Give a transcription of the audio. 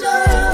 door.